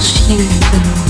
是英